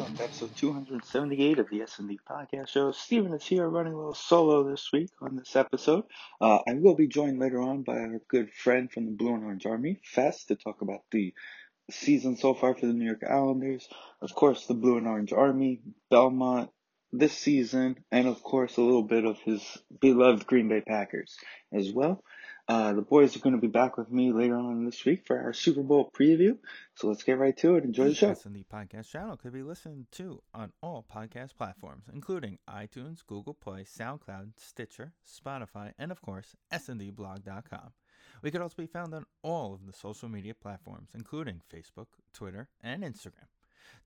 To episode 278 of the S&D Podcast Show. Steven is here running a little solo this week on this episode. Uh, I will be joined later on by our good friend from the Blue and Orange Army, Fess, to talk about the season so far for the New York Islanders. Of course, the Blue and Orange Army, Belmont, this season, and of course a little bit of his beloved Green Bay Packers as well. Uh, the boys are going to be back with me later on this week for our Super Bowl preview. So let's get right to it. Enjoy the show. S&D Podcast channel could be listened to on all podcast platforms, including iTunes, Google Play, SoundCloud, Stitcher, Spotify, and of course, sndblog.com. We could also be found on all of the social media platforms, including Facebook, Twitter, and Instagram.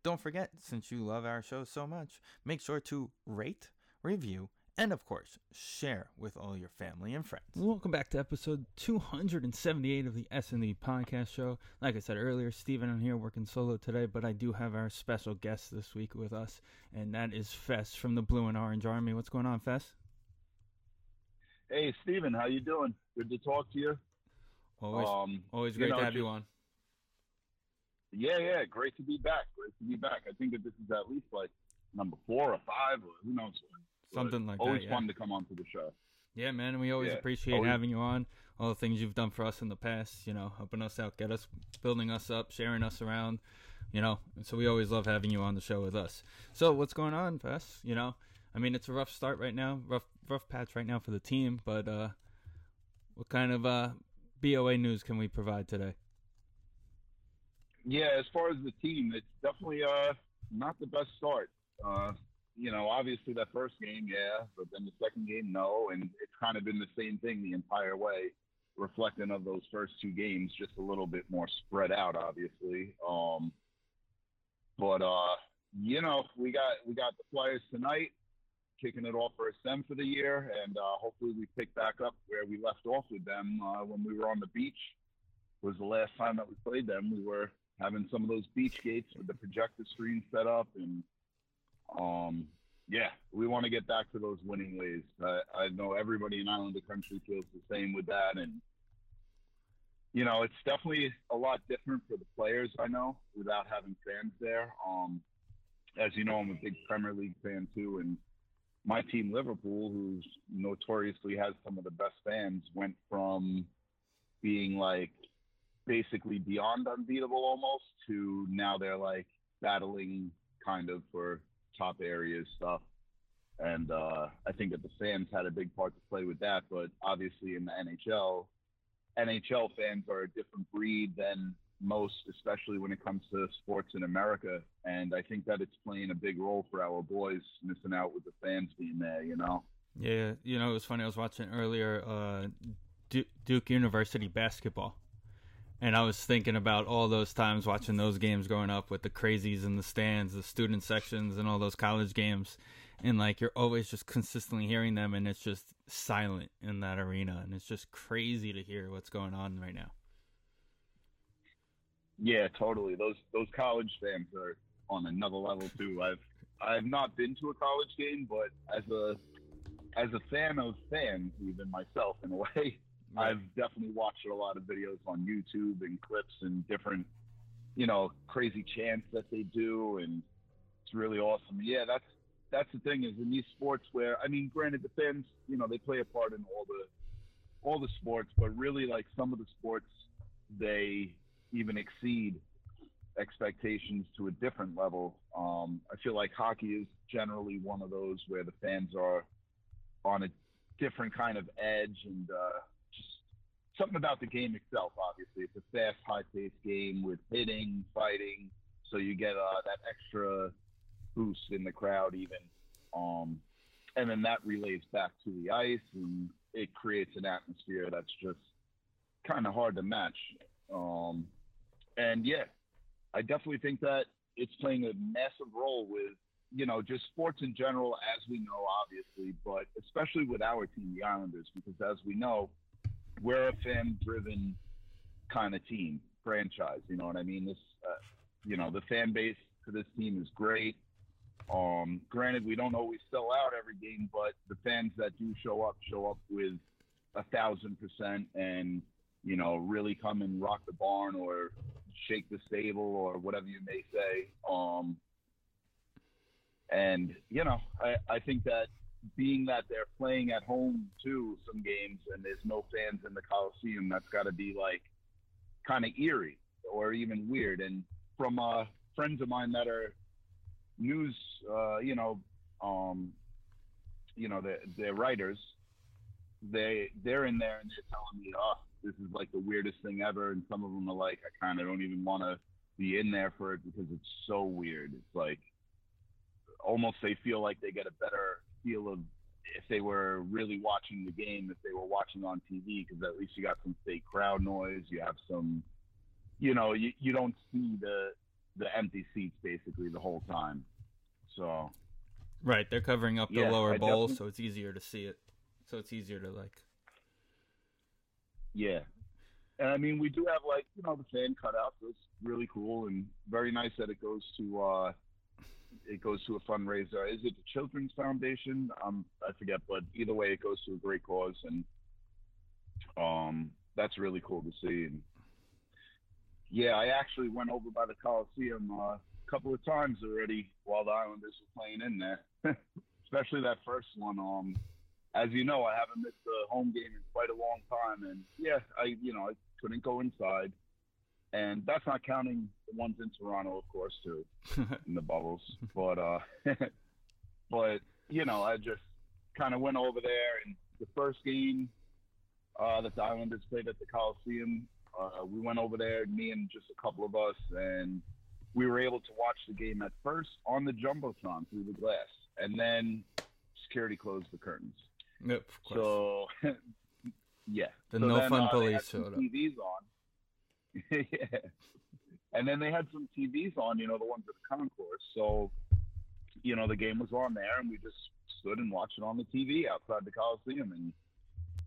Don't forget, since you love our show so much, make sure to rate, review, and of course, share with all your family and friends. Welcome back to episode 278 of the S&D Podcast Show. Like I said earlier, Steven, I'm here working solo today, but I do have our special guest this week with us, and that is Fess from the Blue and Orange Army. What's going on, Fess? Hey, Steven, how you doing? Good to talk to you. Always, um, always great you know, to have just, you on. Yeah, yeah, great to be back. Great to be back. I think that this is at least like number four or five, or who knows. Something like always that. Always fun to come onto the show. Yeah, man, we always yeah. appreciate always. having you on. All the things you've done for us in the past, you know, helping us out, get us, building us up, sharing us around, you know. So we always love having you on the show with us. So what's going on, Fess? You know, I mean, it's a rough start right now, rough, rough patch right now for the team. But uh, what kind of uh, BOA news can we provide today? Yeah, as far as the team, it's definitely uh not the best start. You know, obviously that first game, yeah, but then the second game, no, and it's kind of been the same thing the entire way, reflecting of those first two games, just a little bit more spread out, obviously. Um, but uh, you know, we got we got the Flyers tonight, kicking it off for Ascend for the year, and uh, hopefully we pick back up where we left off with them uh, when we were on the beach. Was the last time that we played them. We were having some of those beach gates with the projector screen set up and um yeah we want to get back to those winning ways. I, I know everybody in islander country feels the same with that and you know it's definitely a lot different for the players i know without having fans there. Um as you know i'm a big premier league fan too and my team liverpool who's notoriously has some of the best fans went from being like basically beyond unbeatable almost to now they're like battling kind of for top areas stuff. And uh, I think that the fans had a big part to play with that. But obviously in the NHL, NHL fans are a different breed than most, especially when it comes to sports in America. And I think that it's playing a big role for our boys missing out with the fans being there, you know? Yeah, you know, it was funny. I was watching earlier uh, Duke University basketball and I was thinking about all those times watching those games growing up with the crazies in the stands, the student sections, and all those college games. And like you're always just consistently hearing them, and it's just silent in that arena, and it's just crazy to hear what's going on right now. Yeah, totally. Those those college fans are on another level too. I've I've not been to a college game, but as a as a fan of fans, even myself in a way, I've definitely watched a lot of videos on YouTube and clips and different, you know, crazy chants that they do, and it's really awesome. Yeah, that's that's the thing is in these sports where I mean, granted, the fans, you know, they play a part in all the all the sports, but really, like some of the sports, they even exceed expectations to a different level. Um, I feel like hockey is generally one of those where the fans are on a different kind of edge and uh, something about the game itself. Obviously, it's a fast, high-paced game with hitting, fighting, so you get uh, that extra boost in the crowd, even. Um, and then that relays back to the ice, and it creates an atmosphere that's just kind of hard to match. Um, and yeah, I definitely think that it's playing a massive role with you know just sports in general, as we know, obviously, but especially with our team, the Islanders, because as we know, we're a fan-driven kind of team franchise. You know what I mean? This, uh, you know, the fan base for this team is great. Um, granted, we don't always sell out every game, but the fans that do show up show up with a thousand percent, and you know, really come and rock the barn or shake the stable or whatever you may say. Um, and you know, I, I think that being that they're playing at home too, some games, and there's no fans in the Coliseum, that's got to be like kind of eerie or even weird. And from uh, friends of mine that are news, uh, you know, um, you know, they're, they're writers. They they're in there and they're telling me, oh, this is like the weirdest thing ever. And some of them are like, I kind of don't even want to be in there for it because it's so weird. It's like almost they feel like they get a better feel of if they were really watching the game, if they were watching on TV, because at least you got some fake crowd noise. You have some, you know, you, you don't see the the empty seats basically the whole time. So, right, they're covering up the Yeah, lower I bowl, so it's easier to see it. So it's easier to like. yeah. And I mean, we do have like you know the fan cutouts. It's really cool and very nice that it goes to uh, it goes to a fundraiser. Is it the Children's Foundation? Um, I forget, but either way, it goes to a great cause, and um, that's really cool to see. And yeah, I actually went over by the Coliseum uh, a couple of times already while the Islanders were playing in there, especially that first one. Um, as you know, I haven't missed a home game in quite a long time, and yeah, I you know I couldn't go inside, and that's not counting the ones in Toronto, of course, too in the bubbles. But uh, but you know, I just kind of went over there, and the first game uh, that the Islanders played at the Coliseum, uh, we went over there, me and just a couple of us, and we were able to watch the game at first on the jumbotron through the glass, and then security closed the curtains. Yep, of course. So yeah, The so no then, fun uh, police showed up. TVs on. yeah. And then they had some TVs on, you know, the ones at the concourse. So, you know, the game was on there, and we just stood and watched it on the TV outside the Coliseum, and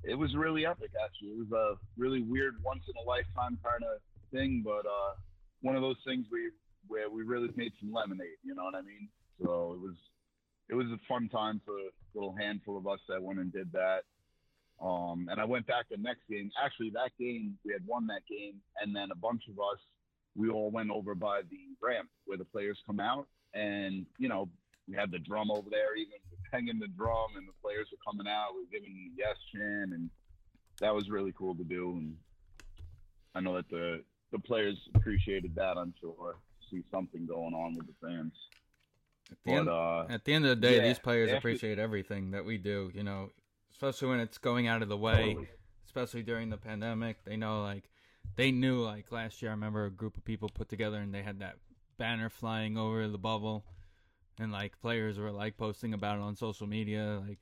it was really epic. Actually, it was a really weird, once in a lifetime kind of thing, but uh, one of those things we where we really made some lemonade. You know what I mean? So it was it was a fun time for a little handful of us that went and did that. Um, and I went back the next game. Actually, that game we had won that game, and then a bunch of us we all went over by the ramp where the players come out, and you know we had the drum over there, even hanging the drum, and the players were coming out. We were giving the yes chant, and that was really cool to do. And I know that the the players appreciated that. I'm sure see something going on with the fans. At the, But end, uh, at the end of the day, yeah, these players appreciate everything that we do. You know, especially when it's going out of the way. totally. especially during the pandemic. They know like they knew like last year. I remember a group of people put together and they had that banner flying over the bubble, and like players were like posting about it on social media. Like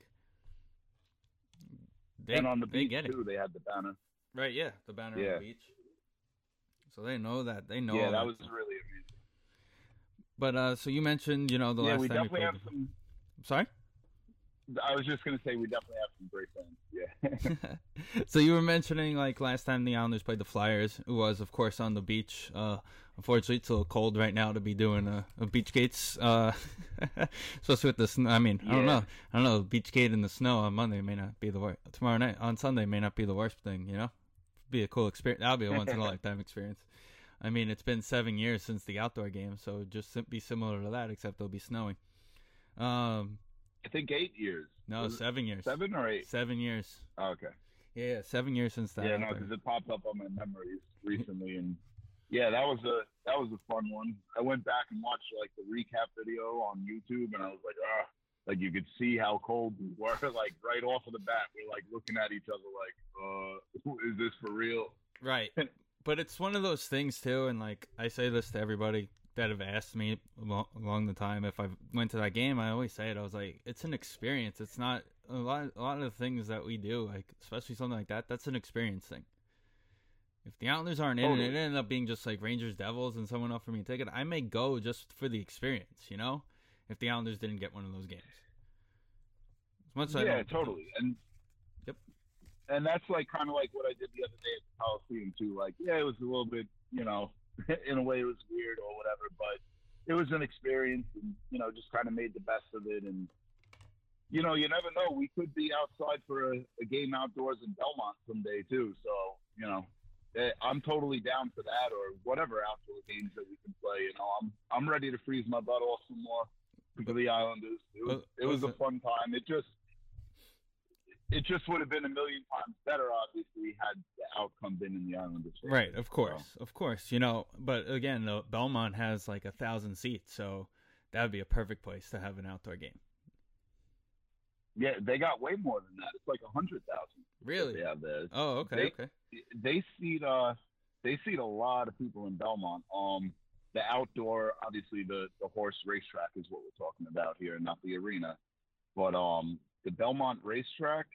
they and on the they beach get it too, they had the banner. right. Yeah, the banner on the beach. So they know that they know. yeah, that that was stuff. really amazing. But uh, so you mentioned you know the yeah, last we time you definitely played. have some. Sorry. I was just gonna say we definitely have some great fans. Yeah. so you were mentioning like last time the Islanders played the Flyers, who was of course on the beach. Uh, unfortunately, it's a little cold right now to be doing a, a beach gates, uh, especially with the snow. I mean, I don't know. I don't know. Beach gate in the snow on Monday may not be the worst. Tomorrow night on Sunday may not be the worst thing. You know, be a cool experience. That'll be a once in a lifetime experience. I mean, it's been seven years since the outdoor game, so just be similar to that, except it'll be snowing. Um, I think eight years. no, Was seven years. Seven or eight? Seven years. Oh, okay. Yeah, seven years since that. yeah, no, because it popped up on my memories recently, and yeah, that was a that was a fun one. I went back and watched like the recap video on YouTube, and I was like, ah, like you could see how cold we were, like right off of the bat. We're like looking at each other, like, uh, is this for real? Right. But it's one of those things too, and like I say this to everybody that have asked me along the time if I went to that game. I always say it. I was like, it's an experience. It's not a lot. A lot of the things that we do, like especially something like that, that's an experience thing. If the Islanders aren't in, and it ended up being just like Rangers Devils and someone offered me a ticket, I may go just for the experience. You know, if the Islanders didn't get one of those games. As much as yeah, totally, and yep, and that's like kind of like what I did the other day at the Coliseum too. Like, yeah, it was a little bit, you know, in a way it was weird or whatever, but it was an experience, and you know, just kind of made the best of it, and you know, you never know. We could be outside for a, a game outdoors in Belmont someday too. So, you know, Eh, I'm totally down for that or whatever outdoor games that we can play. You know, I'm I'm ready to freeze my butt off some more for the Islanders. It was, it was a fun time. It just it just would have been a million times better, obviously, had the outcome been in the Islanders. Favor. Right, of course, so. of course. You know, but again, the Belmont has like a thousand seats, so that would be a perfect place to have an outdoor game. Yeah, they got way more than that. It's like a hundred thousand. Really? They have there. Oh, okay, they, okay. They seat uh they seat a lot of people in Belmont. Um, the outdoor, obviously the the horse racetrack is what we're talking about here, not the arena. But um, the Belmont racetrack,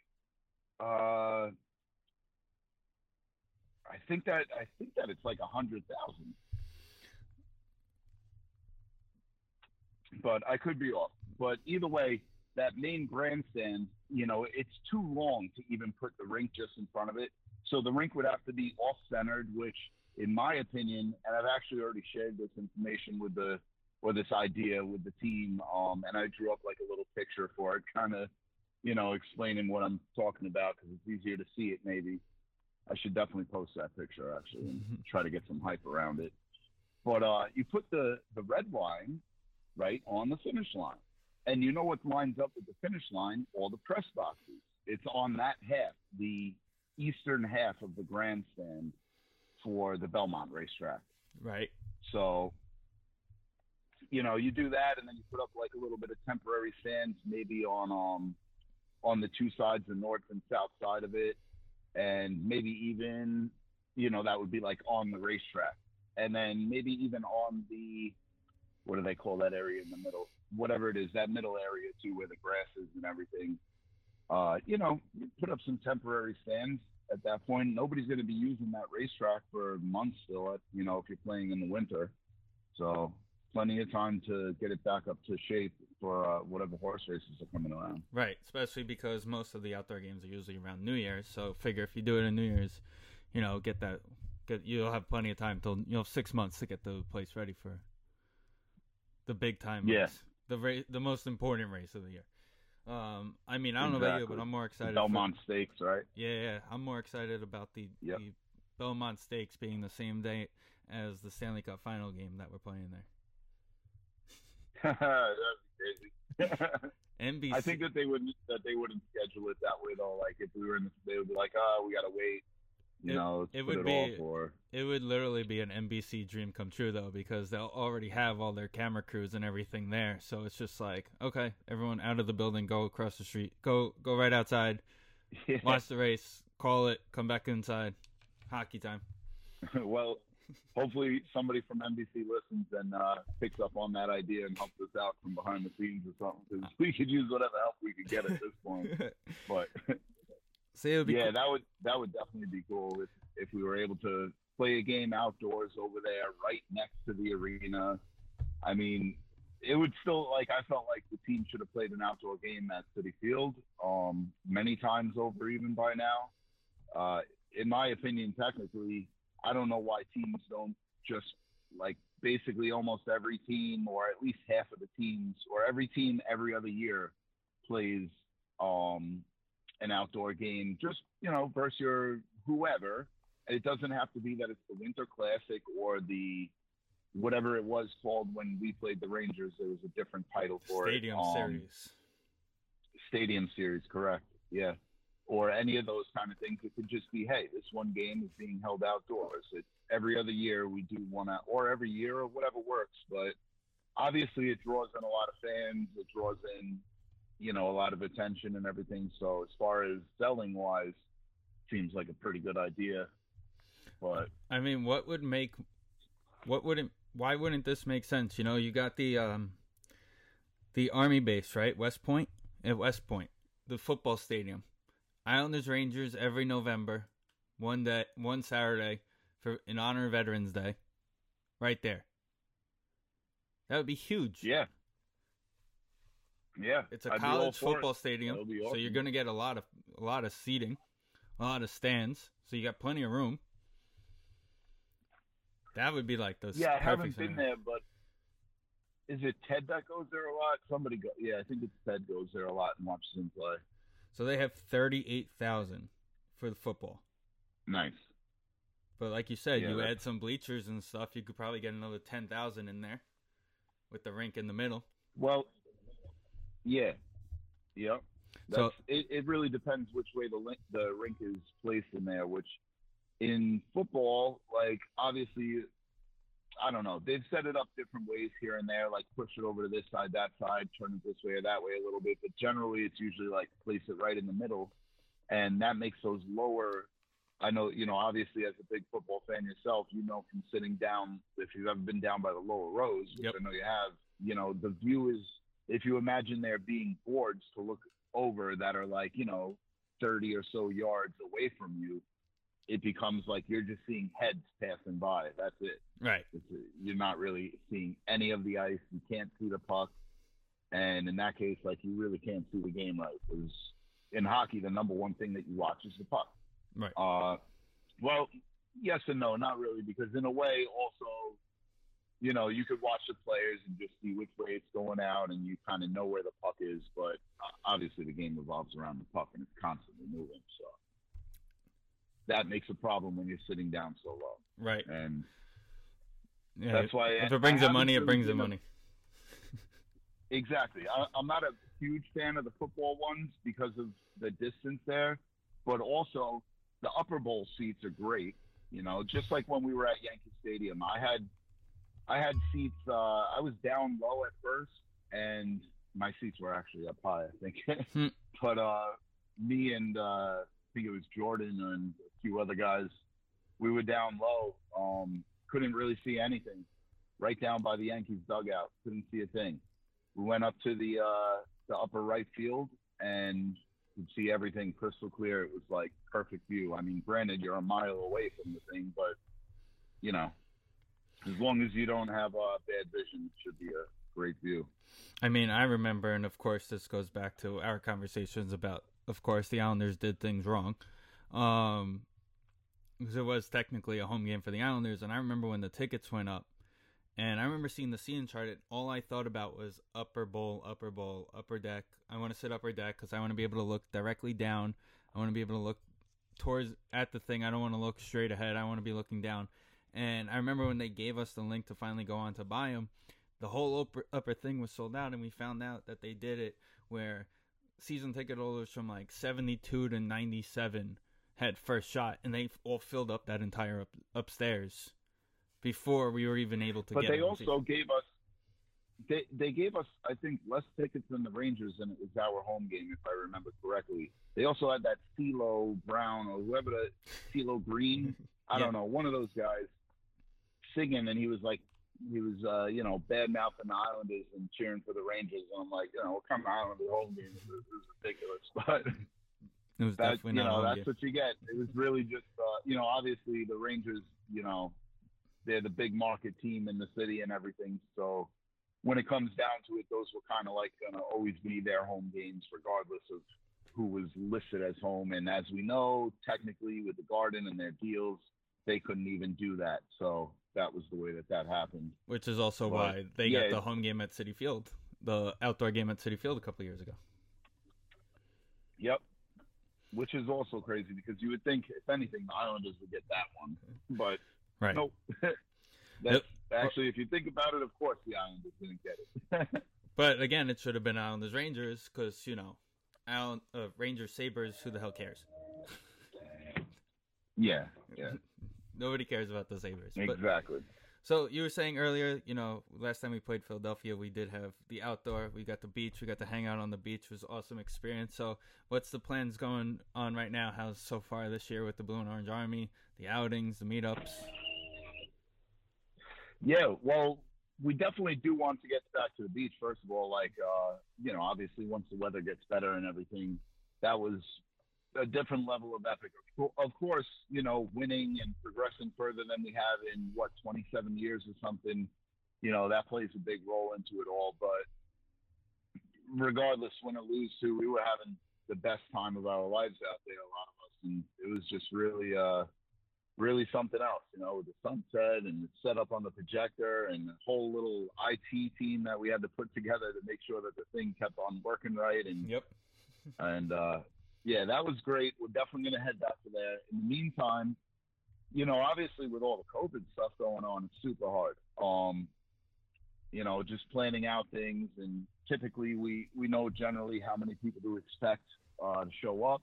uh, I think that I think that it's like a hundred thousand. But I could be off. But either way, that main grandstand, you know, it's too long to even put the rink just in front of it. So the rink would have to be off centered, which, in my opinion, and I've actually already shared this information with the or this idea with the team, um, and I drew up like a little picture for it, kind of, you know, explaining what I'm talking about because it's easier to see it. Maybe I should definitely post that picture actually and mm-hmm. try to get some hype around it. But uh, you put the the red line right on the finish line and you know what lines up with the finish line? All the press boxes. It's on that half, the eastern half of the grandstand for the Belmont racetrack. Right. So, you know, you do that, and then you put up like a little bit of temporary stands, maybe on um on the two sides, the north and south side of it, and maybe even, you know, that would be like on the racetrack, and then maybe even on the what do they call that area in the middle? whatever it is, that middle area too, where the grass is and everything. Uh, you know, put up some temporary stands at that point. Nobody's going to be using that racetrack for months still. You know, if you're playing in the winter, so plenty of time to get it back up to shape for uh, whatever horse races are coming around. Right, especially because most of the outdoor games are usually around New Year's. So figure if you do it in New Year's, you know, get that. Get, you'll have plenty of time till you know six months to get the place ready for the big time. Yeah. Race the race, the most important race of the year. Um, I mean, I don't exactly. know about you, but I'm more excited. The Belmont for, Stakes, right? Yeah, yeah, I'm more excited about the, yep. the Belmont Stakes being the same date as the Stanley Cup final game that we're playing there. That'd be crazy. NBC. I think that they wouldn't that they wouldn't schedule it that way though. Like if we were in, the, they would be like, oh, we gotta wait you it, know, it would it be for... it would literally be an NBC dream come true though because they'll already have all their camera crews and everything there. So it's just like, okay, everyone out of the building, go across the street, go go right outside, yeah. watch the race, call it, come back inside, hockey time. well, hopefully somebody from NBC listens and uh, picks up on that idea and helps us out from behind the scenes or something because we could use whatever help we could get at this point. but yeah, cool. that would that would definitely be cool if if we were able to play a game outdoors over there, right next to the arena. I mean, it would still like I felt like the team should have played an outdoor game at Citi Field um, many times over, even by now. Uh, in my opinion, technically, I don't know why teams don't just like basically almost every team, or at least half of the teams, or every team every other year plays um, an outdoor game, just you know, versus your whoever. It doesn't have to be that it's the Winter Classic or the whatever it was called when we played the Rangers. There was a different title for Stadium it. Stadium Series. Stadium Series, correct? Yeah. Or any of those kind of things. It could just be, hey, this one game is being held outdoors. Every other year we do one or every year or whatever works. But obviously, it draws in a lot of fans. It draws in you know, a lot of attention and everything. So as far as selling wise, seems like a pretty good idea. But I mean, what would make what wouldn't why wouldn't this make sense? You know, you got the um the army base, right? West Point at West Point, the football stadium. Islanders Rangers every November, one day, one Saturday, for in honor of Veterans Day, right there. That would be huge. Yeah. Yeah. It's a I'd college for it. football stadium, That'll so you're going to get a lot of a lot of seating, a lot of stands, so you got plenty of room. That would be like the Yeah, I haven't been there, but is it Ted that goes there a lot? Somebody go. Yeah, I think it's Ted goes there a lot and watches him play. So they have thirty-eight thousand for the football. Nice. But like you said, Yeah, you that's- add some bleachers and stuff, you could probably get another ten thousand in there, with the rink in the middle. Well, yeah, yep. So- it, it really depends which way the link, the rink is placed in there. Which in football, like obviously, I don't know. They've set it up different ways here and there, like push it over to this side, that side, turn it this way or that way a little bit. But generally, it's usually like place it right in the middle, and that makes those lower. I know, you know, obviously as a big football fan yourself, you know from sitting down, if you've ever been down by the lower rows, which Yep. I know you have, you know, the view is, if you imagine there being boards to look over that are like, you know, 30 or so yards away from you, it becomes like you're just seeing heads passing by. That's it. Right. It's, you're not really seeing any of the ice. You can't see the puck. And in that case, like you really can't see the game right. Because in hockey, the number one thing that you watch is the puck. Right. Uh, well, yes and no, not really, because in a way, also, you know, you could watch the players and just see which way it's going out, and you kind of know where the puck is. But uh, obviously, the game revolves around the puck, and it's constantly moving. So that makes a problem when you're sitting down so low. Right. And Yeah. that's why if it brings in money, it brings really in been a- money. Exactly. I, I'm not a huge fan of the football ones because of the distance there, but also the upper bowl seats are great. You know, just like when we were at Yankee Stadium, I had I had seats. Uh, I was down low at first, and my seats were actually up high. I think, Hmm. but uh, me and uh, think it was Jordan and a few other guys, we were down low. Um, couldn't really see anything. Right down by the Yankees dugout, couldn't see a thing we went up to the uh, the upper right field and could see everything crystal clear. It was like perfect view. I mean, granted, you're a mile away from the thing, but you know, as long as you don't have uh, bad vision, it should be a great view. I mean, I remember, and of course, this goes back to our conversations about, of course, the Islanders did things wrong. Um, because it was technically a home game for the Islanders, and I remember when the tickets went up, and I remember seeing the seating chart. And all I thought about was upper bowl, upper bowl, upper deck. I want to sit upper deck because I want to be able to look directly down. I want to be able to look towards at the thing. I don't want to look straight ahead. I want to be looking down. And I remember when they gave us the link to finally go on to buy them, the whole upper, upper thing was sold out, and we found out that they did it where season ticket holders from like 72 to 97 had first shot, and they all filled up that entire up, upstairs before we were even able to but get they also gave us they they gave us I think less tickets than the Rangers, and it was our home game if I remember correctly. They also had that CeeLo Brown or whoever the CeeLo Green, I Yeah. don't know, one of those guys singing, and he was like he was uh, you know bad mouthing the Islanders and cheering for the Rangers, and I'm like, you know, what kind of Islander home game is this? This is ridiculous, but. it was that definitely you know that's game. what you get. It was really just uh, you know obviously the Rangers you know they're the big market team in the city and everything. So when it comes down to it, those were kind of like gonna always be their home games, regardless of who was listed as home. And as we know, technically with the Garden and their deals, they couldn't even do that. So that was the way that that happened. Which is also But, why they yeah, got the home game at Citi Field, the outdoor game at Citi Field a couple years ago. Yep. Which is also crazy because you would think, if anything, the Islanders would get that one, but Right. Nope. That's actually, if you think about it, of course the Islanders didn't get it. But again, it should have been Islanders Rangers because you know, Island, uh, Rangers Sabres. Who the hell cares? yeah, yeah, Nobody cares about the. But exactly. So you were saying earlier, you know, last time we played Philadelphia, we did have the outdoor. We got the beach. We got to hang out on the beach. It was an awesome experience. So, what's the plans going on right now? How's so far this year with the Blue and Orange Army, the outings, the meetups? Yeah, well, we definitely do want to get back to the beach. First of all, like uh, you know, obviously once the weather gets better and everything, that was a different level of epic. Of course, you know, winning and progressing further than we have in what 27 years or something, you know, that plays a big role into it all. But regardless, win or lose, too, we were having the best time of our lives out there, a lot of us, and it was just really, uh, really something else, you know, with the sunset and set up on the projector and the whole little IT team that we had to put together to make sure that the thing kept on working right. And yep, and uh, yeah, that was great. We're definitely going to head back to there. In the meantime, you know, obviously with all the COVID stuff going on, it's super hard. Um, you know, just planning out things, and typically we we know generally how many people to expect uh, to show up.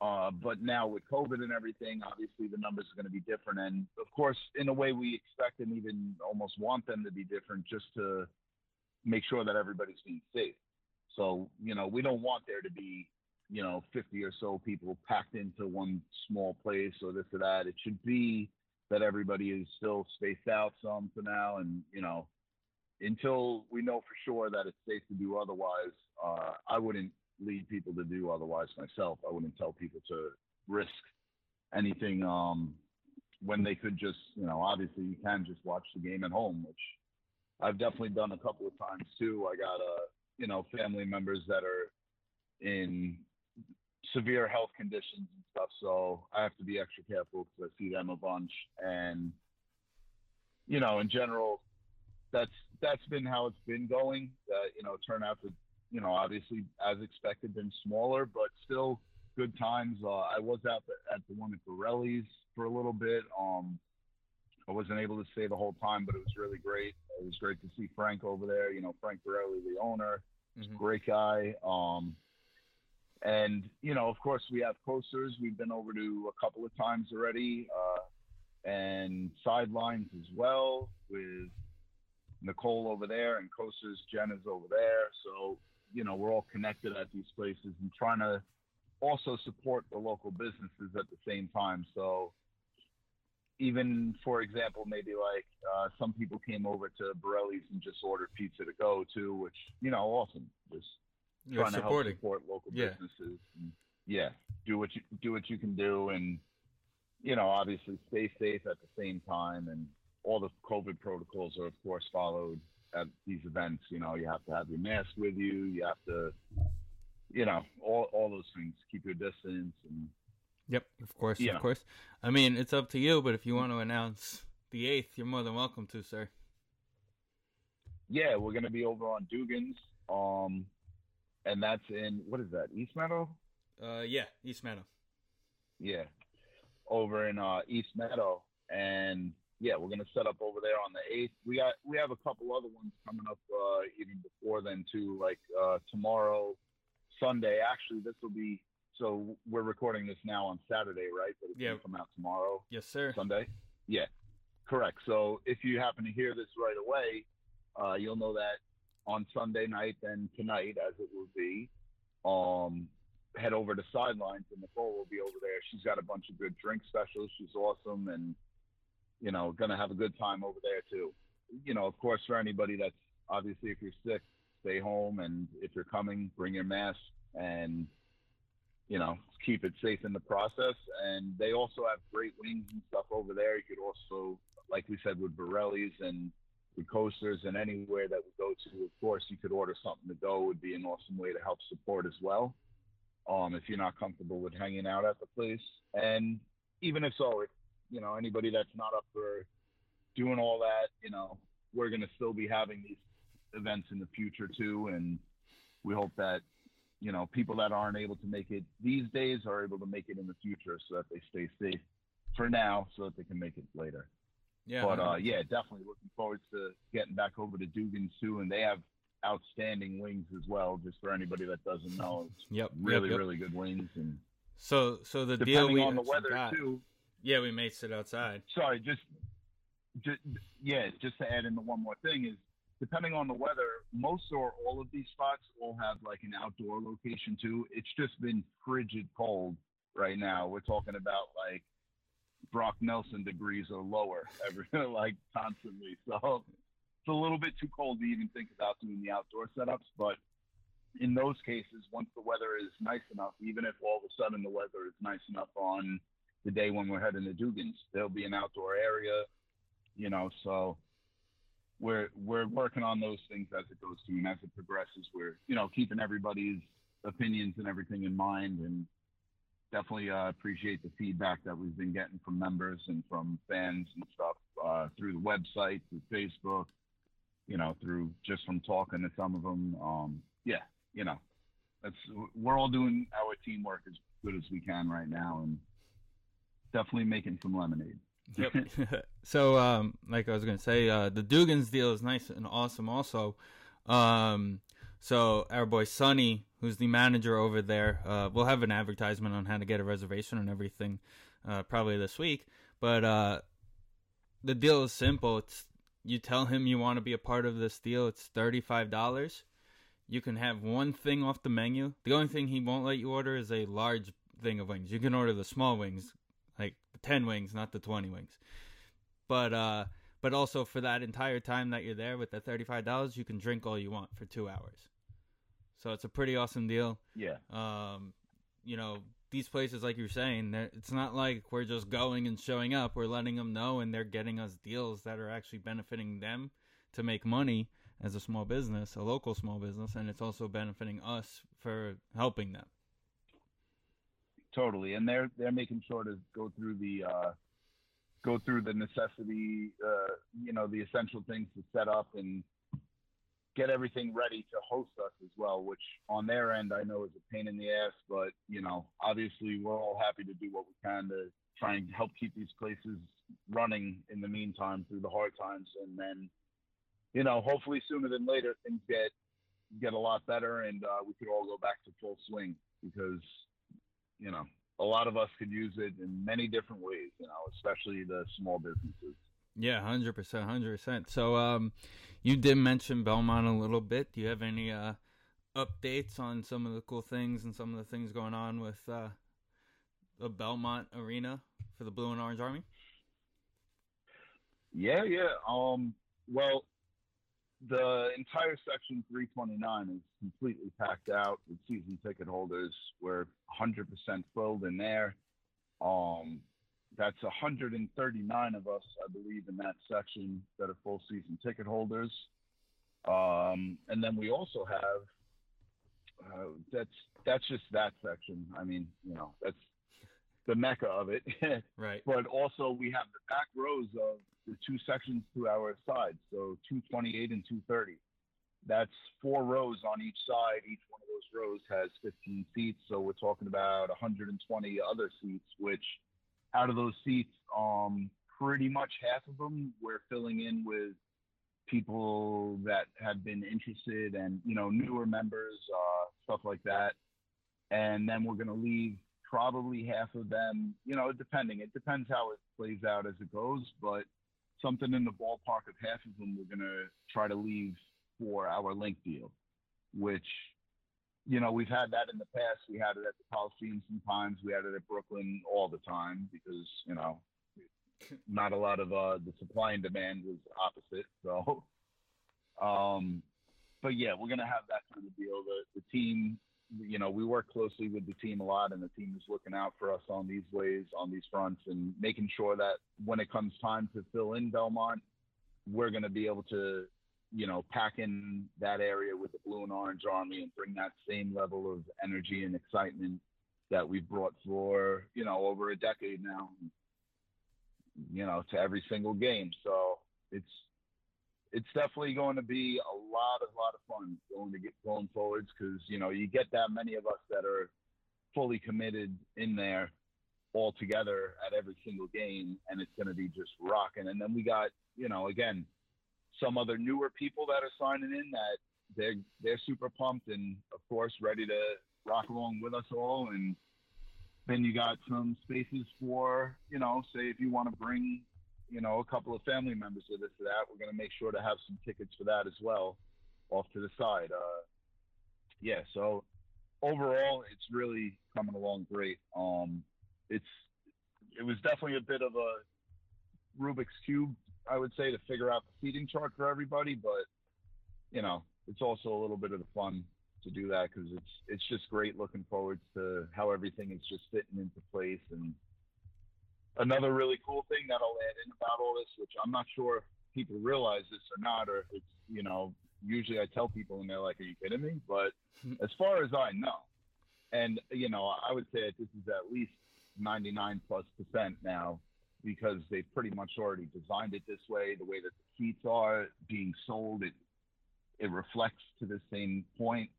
Uh, but now with COVID and everything, obviously the numbers are going to be different, and of course, in a way, we expect and even almost want them to be different, just to make sure that everybody's being safe. So, you know, we don't want there to be you know, 50 or so people packed into one small place or this or that. It should be that everybody is still spaced out some for now. And, you know, until we know for sure that it's safe to do otherwise, uh, I wouldn't lead people to do otherwise myself. I wouldn't tell people to risk anything um, when they could just, you know, obviously you can just watch the game at home, which I've definitely done a couple of times too. I got, uh, you know, family members that are in severe health conditions and stuff. So I have to be extra careful because I see them a bunch. And you know, in general, that's that's been how it's been going. Uh, you know, turn out to you know obviously as expected, been smaller, but still good times. Uh, I was out at the one at Borelli's for a little bit. Um, I wasn't able to stay the whole time, but it was really great. It was great to see Frank over there. You know, Frank Borelli, the owner, mm-hmm. great guy. Um, and, you know, of course, we have coasters. We've been over to a couple of times already, uh, and sidelines as well with Nicole over there and coasters. Jen is over there. So, you know, we're all connected at these places and trying to also support the local businesses at the same time. So, even for example, maybe like uh, some people came over to Borelli's and just ordered pizza to go too, which you know, awesome. Just you're trying supporting. to help support local yeah. businesses. And, yeah, do what you do what you can do, and you know, obviously stay safe at the same time. And all the COVID protocols are, of course, followed at these events. You know, you have to have your mask with you. You have to, you know, all all those things. Keep your distance and. Yep, of course, of course. I mean, it's up to you, but if you want to announce the eighth, you're more than welcome to, sir. Yeah, we're gonna be over on Dugan's. Um, and that's in what is that? East Meadow? Uh, yeah, East Meadow. Yeah, over in uh, East Meadow, and yeah, we're gonna set up over there on the eighth. We got we have a couple other ones coming up uh, even before then too, like uh, tomorrow, Sunday. Actually, this will be so we're recording this now on Saturday, right? But it's yeah. gonna come out tomorrow. Yes, sir. Sunday. Yeah, correct. So if you happen to hear this right away, uh, you'll know that on Sunday night than tonight, as it will be. Um, head over to sidelines, and Nicole will be over there. She's got a bunch of good drink specials. She's awesome, and you know, gonna have a good time over there too. You know, of course, for anybody that's obviously if you're sick, stay home, and if you're coming, bring your mask, and you know, keep it safe in the process. And they also have great wings and stuff over there. You could also, like we said, with Borelli's and with coasters and anywhere that we go to, of course, you could order something to go. Would be an awesome way to help support as well. Um, if you're not comfortable with hanging out at the place, and even if so, if you know anybody that's not up for doing all that, you know, we're to still be having these events in the future too, and we hope that you know people that aren't able to make it these days are able to make it in the future, so that they stay safe for now, so that they can make it later. Yeah. But uh, yeah, definitely looking forward to getting back over to Dugan's too, and they have outstanding wings as well. Just for anybody that doesn't know, yep, really yep, yep. really good wings. And so so the deal we on the weather got, too. Yeah, we may sit outside. Sorry, just, just yeah, just to add in the one more thing is depending on the weather, most or all of these spots all have like an outdoor location too. It's just been frigid cold right now. We're talking about like Brock Nelson degrees or lower every like constantly. So it's a little bit too cold to even think about doing the outdoor setups. But in those cases, once the weather is nice enough, even if all of a sudden the weather is nice enough on the day when we're heading to Dugan's, there'll be an outdoor area, you know. So we're we're working on those things as it goes through, and as it progresses, we're you know keeping everybody's opinions and everything in mind, and definitely uh, appreciate the feedback that we've been getting from members and from fans and stuff uh, through the website, through Facebook, you know, through just from talking to some of them. Um, yeah, you know, that's we're all doing our teamwork as good as we can right now, and definitely making some lemonade. Yep. so, um, like I was gonna say, uh, the Dugan's deal is nice and awesome. Also, um, so our boy Sonny, who's the manager over there, uh, we'll have an advertisement on how to get a reservation and everything, uh, probably this week. But uh, the deal is simple. It's you tell him you want to be a part of this deal. It's thirty five dollars. You can have one thing off the menu. The only thing he won't let you order is a large thing of wings. You can order the small wings, like the 10 wings, not the 20 wings. But uh but also for that entire time that you're there with the $35, you can drink all you want for 2 hours. So it's a pretty awesome deal. Yeah. Um you know, these places like you're saying, it's not like we're just going and showing up. We're letting them know and they're getting us deals that are actually benefiting them to make money as a small business, a local small business, and it's also benefiting us for helping them. Totally, and they're they're making sure to go through the uh, go through the necessity, uh, you know, the essential things to set up and get everything ready to host us as well. Which on their end, I know is a pain in the ass, but you know, obviously, we're all happy to do what we can to try and help keep these places running in the meantime through the hard times, and then you know, hopefully sooner than later things get get a lot better and uh, we could all go back to full swing because you know a lot of us could use it in many different ways. You know, especially the small businesses. Yeah, hundred percent, hundred percent. So, um, you did mention Belmont a little bit. Do you have any uh, updates on some of the cool things and some of the things going on with uh, the Belmont Arena for the Blue and Orange Army? Yeah, yeah. Um, well, the entire section 329 is completely packed out with season ticket holders. We're 100% filled in there. Um, that's 139 of us, I believe, in that section that are full season ticket holders. Um, and then we also have uh, that's that's just that section. I mean, you know, that's the mecca of it. right. But also we have the back rows of the two sections to our side, so 228 and 230. That's four rows on each side. Each one of those rows has 15 seats, so we're talking about 120 other seats. Which, out of those seats, um, pretty much half of them we're filling in with people that have been interested and you know newer members, uh, stuff like that. And then we're going to leave probably half of them, you know, depending. It depends how it plays out as it goes, but something in the ballpark of half of them we're going to try to leave for our link deal, which, you know, we've had that in the past. We had it at the Coliseum sometimes. We had it at Brooklyn all the time because, you know, not a lot of uh, the supply and demand was opposite. So, um, but yeah, we're going to have that kind of deal. The, the team you know, we work closely with the team a lot, and the team is looking out for us on these ways, on these fronts, and making sure that when it comes time to fill in Belmont, we're going to be able to, you know, pack in that area with the Blue and Orange Army and bring that same level of energy and excitement that we've brought for, you know, over a decade now, you know, to every single game. So it's it's definitely going to be a lot, of, a lot of fun going to get going forwards because you know you get that many of us that are fully committed in there all together at every single game, and it's going to be just rocking. And then we got you know again some other newer people that are signing in that they're they're super pumped and of course ready to rock along with us all and then you got some spaces for you know say if you want to bring you know, a couple of family members with us to that. We're going to make sure to have some tickets for that as well off to the side. Uh, yeah, so overall, it's really coming along great. Um, it's it was definitely a bit of a Rubik's cube, I would say, to figure out the seating chart for everybody, but you know, it's also a little bit of the fun to do that because it's it's just great looking forward to how everything is just fitting into place and another really cool thing that I'll add in about all this, which I'm not sure if people realize this or not, or if it's you know usually I tell people and they're like, "Are you kidding me?" But as far as I know, and you know I would say this is at least 99 plus percent now because they've pretty much already designed it this way. The way that the seats are being sold, it it reflects to the same point.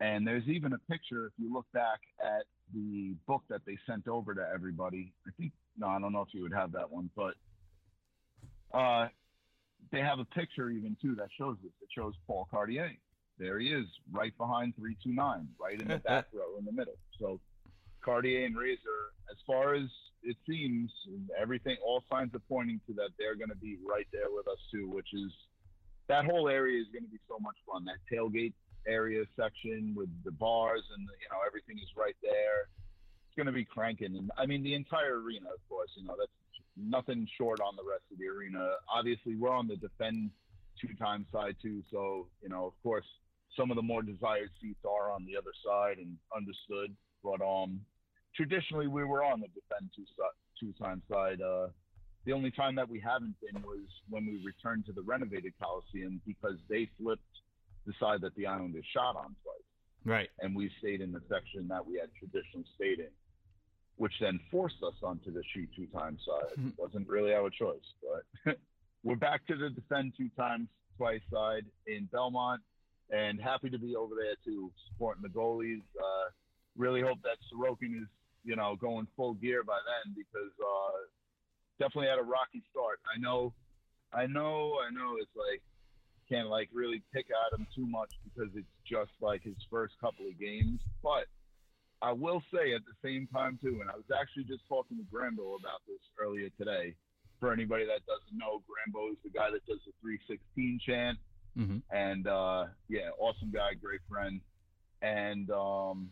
And there's even a picture if you look back at the book that they sent over to everybody. I think no, I don't know if you would have that one, but uh, they have a picture even too that shows this. It shows Paul Cartier. There he is, right behind 329, right in the back row in the middle. So Cartier and Razor, as far as it seems, everything, all signs are pointing to that they're going to be right there with us too, which is that whole area is going to be so much fun. That tailgate area section with the bars and you know everything is right there. It's going to be cranking, and I mean the entire arena, of course. You know that's nothing short on the rest of the arena. Obviously, we're on the defend two times side too, so you know of course some of the more desired seats are on the other side and understood. But um, traditionally we were on the defend two side. Uh, the only time that we haven't been was when we returned to the renovated Coliseum because they flipped the side that the Islanders shot on twice. Right. And we stayed in the section that we had traditionally stayed in, which then forced us onto the shoot two times side. It wasn't really our choice, but we're back to the defend two times twice side in Belmont and happy to be over there too, supporting the goalies. Uh, really hope that Sorokin is, you know, going full gear by then because uh, definitely had a rocky start. I know, I know, I know. It's like can't like really pick at him too much because it's just like his first couple of games. But I will say at the same time too, and I was actually just talking to Grambo about this earlier today. For anybody that doesn't know, Grambo is the guy that does the 316 chant. Mm-hmm. And uh, yeah, awesome guy, great friend. And um,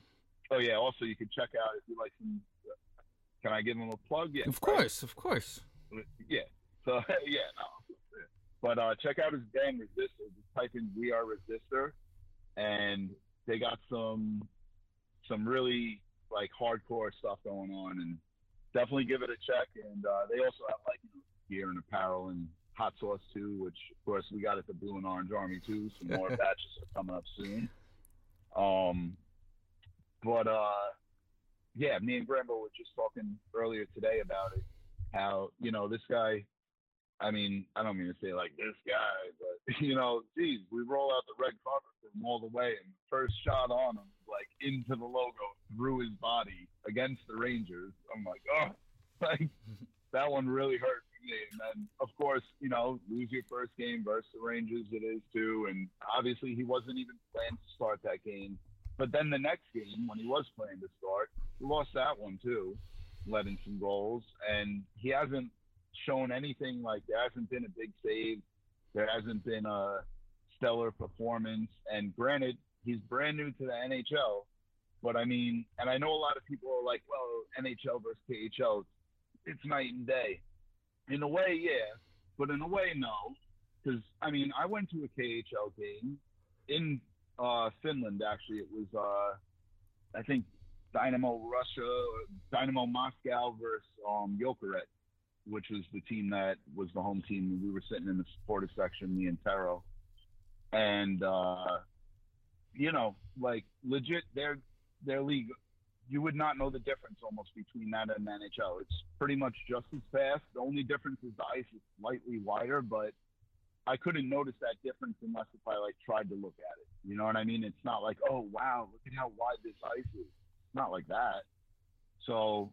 oh yeah, also you can check out if you like some. Can I give him a plug? Yeah, Of course, of course. Yeah. So yeah, no. But uh, check out his band Resistor. Just type in "We Are Resistor," and they got some some really like hardcore stuff going on, and definitely give it a check. And uh, they also have like you know, gear and apparel and hot sauce too, which of course we got at the Blue and Orange Army too. Some more batches are coming up soon. Um, but uh, yeah, me and Grambo were just talking earlier today about it. How you know this guy. I mean, I don't mean to say like this guy, but you know, geez, we roll out the red carpet for him all the way, and the first shot on him, like into the logo through his body against the Rangers. I'm like, oh, like that one really hurt me. And then, of course, you know, lose your first game versus the Rangers, it is too. And obviously, he wasn't even planned to start that game. But then the next game, when he was playing to start, he lost that one too, letting some goals. And he hasn't shown anything like there hasn't been a big save. There hasn't been a stellar performance. And granted, he's brand new to the NHL. But I mean, and I know a lot of people are like, well, NHL versus KHL, it's night and day. In a way, yeah. But in a way, no. Because, I mean, I went to a KHL game in uh, Finland, actually. It was, uh, I think, Dynamo Russia, Dynamo Moscow versus um, which was the team that was the home team. We were sitting in the supporter section, and Taro. And, uh, you know, like legit, their their league, you would not know the difference almost between that and NHL. It's pretty much just as fast. The only difference is the ice is slightly wider, but I couldn't notice that difference unless if I like tried to look at it. You know what I mean? It's not like, oh wow, look at how wide this ice is. It's not like that. So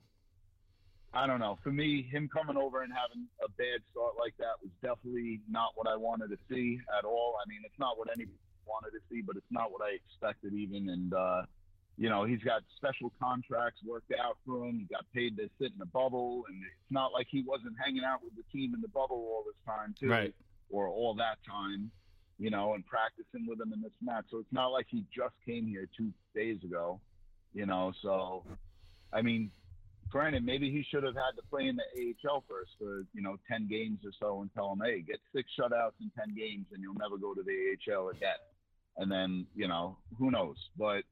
I don't know. For me, him coming over and having a bad start like that was definitely not what I wanted to see at all. I mean, it's not what anybody wanted to see, but it's not what I expected even. And uh, you know, he's got special contracts worked out for him. He got paid to sit in the bubble, and it's not like he wasn't hanging out with the team in the bubble all this time too, Right. Or all that time, you know, and practicing with him in this match. So it's not like he just came here two days ago, you know. So, I mean, granted, maybe he should have had to play in the AHL first for you know ten games or so and tell him, hey, get six shutouts in ten games, and you'll never go to the AHL again. and then you know who knows. But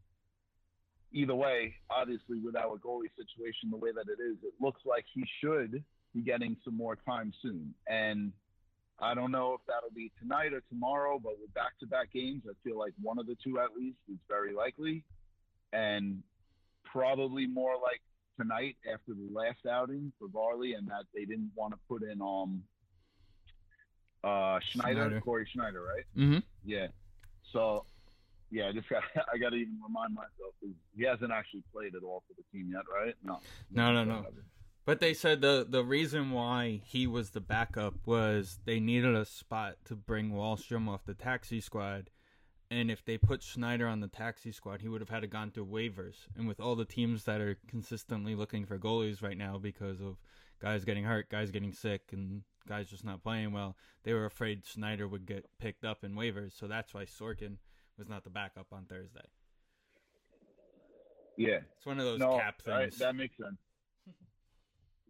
either way, obviously with our goalie situation the way that it is, it looks like he should be getting some more time soon. And I don't know if that'll be tonight or tomorrow, but with back-to-back games, I feel like one of the two at least is very likely, and probably more like tonight after the last outing for Varley, and that they didn't want to put in um uh Schneider, Schneider. Cory Schneider, right? Mm-hmm. Yeah. So yeah, I just got I got to even remind myself he hasn't actually played at all for the team yet, right? No. No, no, no. But they said the the reason why he was the backup was they needed a spot to bring Wahlstrom off the taxi squad, and if they put Schneider on the taxi squad, he would have had to gone through waivers. And with all the teams that are consistently looking for goalies right now because of guys getting hurt, guys getting sick, and guys just not playing well, they were afraid Schneider would get picked up in waivers. So that's why Sorokin was not the backup on Thursday. Yeah. It's one of those no, cap things. that makes sense.